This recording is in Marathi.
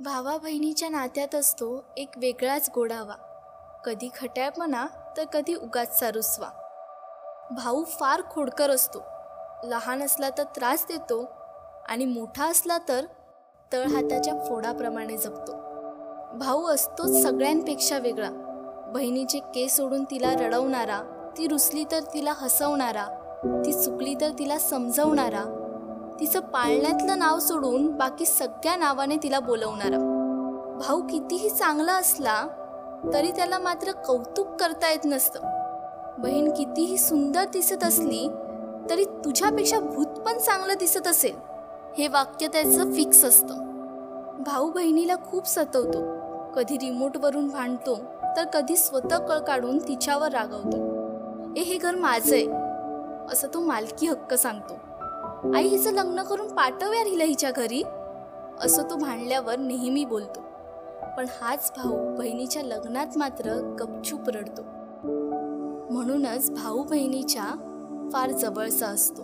भावा बहिणीच्या नात्यात असतो एक वेगळाच गोडावा. कधी खट्याळपणा तर कधी उगाचचा रुसवा भाऊ फार खोडकर असतो. लहान असला तर त्रास देतो आणि मोठा असला तर तळहाताच्या फोडाप्रमाणे जपतो. भाऊ असतोच सगळ्यांपेक्षा वेगळा. बहिणीचे केस सोडून तिला रडवणारा ती रुसली तर तिला हसवणारा ती चुकली तर तिला समजवणारा तिचं पाळण्यातलं नाव सोडून बाकी सगळ्या नावाने तिला बोलवणारा. भाऊ कितीही चांगला असला तरी त्याला मात्र कौतुक करता येत नसतं. बहीण कितीही सुंदर दिसत असली तरी तुझ्यापेक्षा भूत पण चांगलं दिसत असेल हे वाक्य त्याचं फिक्स असतं. भाऊ बहिणीला खूप सतवतो. कधी रिमोटवरून भांडतो तर कधी स्वतः कळ काढून तिच्यावर रागवतो. ए हे घर माझं आहे असं तो मालकी हक्क सांगतो. आई हिचं लग्न करून पाठव यार हिला हिच्या घरी. असं तो भांडल्यावर नेहमी बोलतो. पण हाच भाऊ बहिणीच्या लग्नात मात्र गपचूप रडतो. म्हणूनच भाऊ बहिणीच्या फार जवळचा असतो.